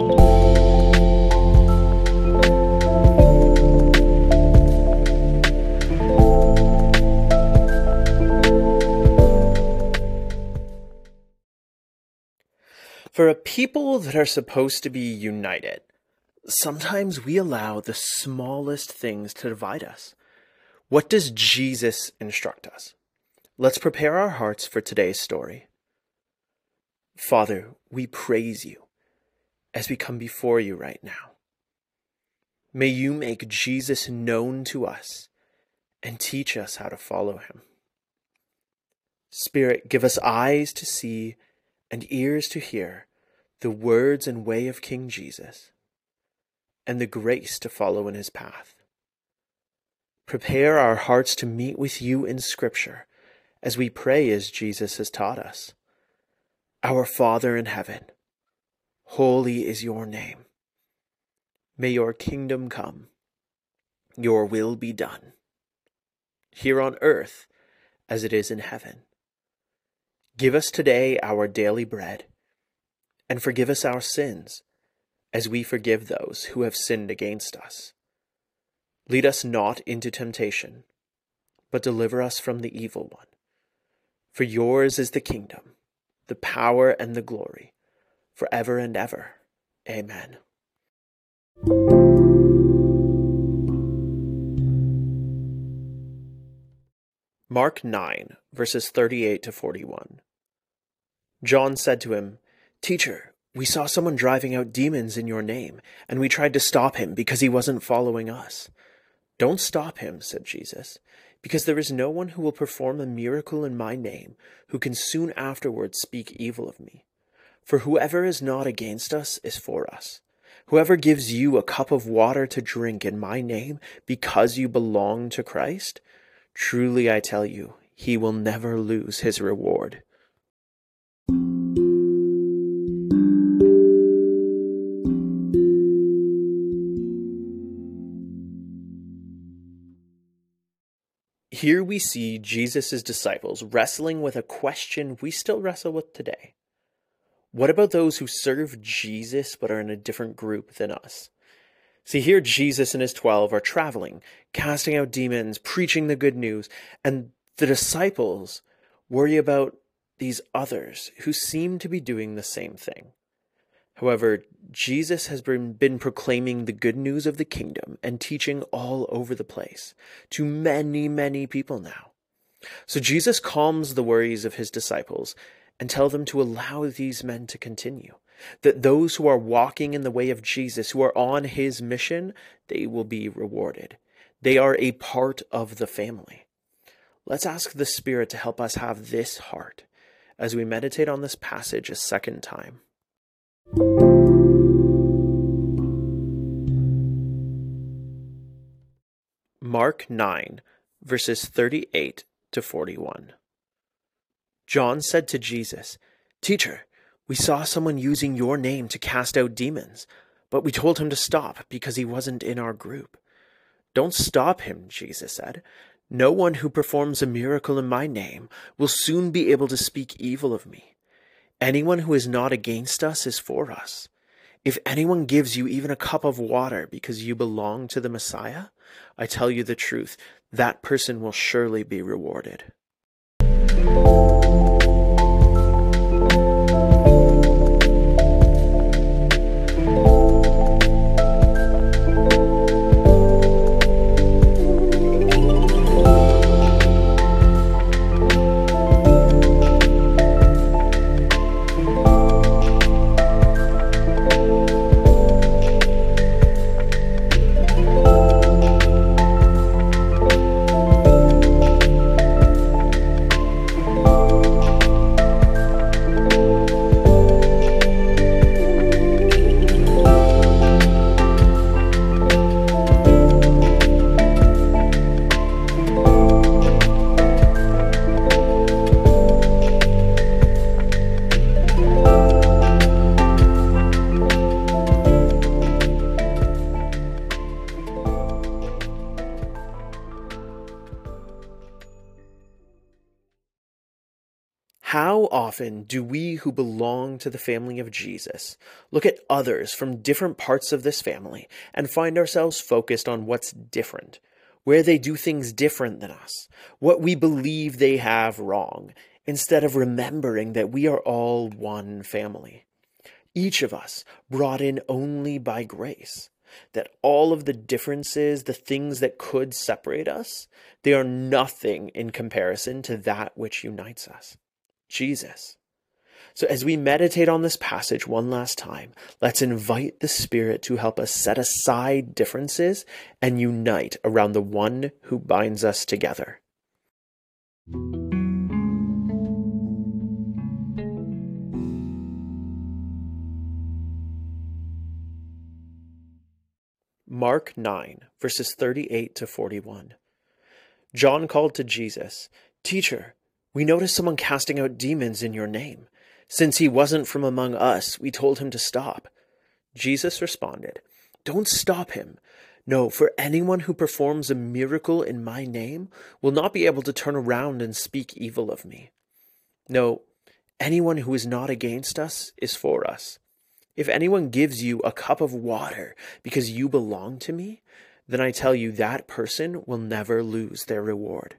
For a people that are supposed to be united, sometimes we allow the smallest things to divide us. What does Jesus instruct us? Let's prepare our hearts for today's story. Father, we praise you as we come before you right now. May you make Jesus known to us and teach us how to follow him. Spirit, give us eyes to see and ears to hear the words and way of King Jesus, and the grace to follow in his path. Prepare our hearts to meet with you in Scripture as we pray as Jesus has taught us. Our Father in heaven, holy is your name. May your kingdom come, your will be done, here on earth as it is in heaven. Give us today our daily bread, and forgive us our sins, as we forgive those who have sinned against us. Lead us not into temptation, but deliver us from the evil one. For yours is the kingdom, the power, and the glory, forever and ever. Amen. Mark 9, verses 38 to 41. John said to him, Teacher, we saw someone driving out demons in your name, and we tried to stop him because he wasn't following us. Don't stop him, said Jesus, because there is no one who will perform a miracle in my name who can soon afterwards speak evil of me. For whoever is not against us is for us. Whoever gives you a cup of water to drink in my name because you belong to Christ, truly I tell you, he will never lose his reward. Here we see Jesus' disciples wrestling with a question we still wrestle with today. What about those who serve Jesus but are in a different group than us? See, here Jesus and his twelve are traveling, casting out demons, preaching the good news, and the disciples worry about these others who seem to be doing the same thing. However, Jesus has been, been proclaiming the good news of the kingdom and teaching all over the place to many, many people now. So Jesus calms the worries of his disciples and tell them to allow these men to continue. That those who are walking in the way of Jesus, who are on his mission, they will be rewarded. They are a part of the family. Let's ask the Spirit to help us have this heart as we meditate on this passage a second time. Mark 9, verses 38 to 41. John said to Jesus, Teacher, we saw someone using your name to cast out demons, but we told him to stop because he wasn't in our group. Don't stop him, Jesus said. No one who performs a miracle in my name will soon be able to speak evil of me. Anyone who is not against us is for us. If anyone gives you even a cup of water because you belong to the Messiah, I tell you the truth, that person will surely be rewarded. Música How often do we who belong to the family of Jesus look at others from different parts of this family and find ourselves focused on what's different, where they do things different than us, what we believe they have wrong, instead of remembering that we are all one family? Each of us brought in only by grace that all of the differences, the things that could separate us, they are nothing in comparison to that which unites us. Jesus. So, as we meditate on this passage one last time, let's invite the Spirit to help us set aside differences and unite around the one who binds us together. Mark 9, verses 38 to 41. John called to Jesus, Teacher, we noticed someone casting out demons in your name. Since he wasn't from among us, we told him to stop. Jesus responded, Don't stop him. No, for anyone who performs a miracle in my name will not be able to turn around and speak evil of me. No, anyone who is not against us is for us. If anyone gives you a cup of water because you belong to me, then I tell you that person will never lose their reward.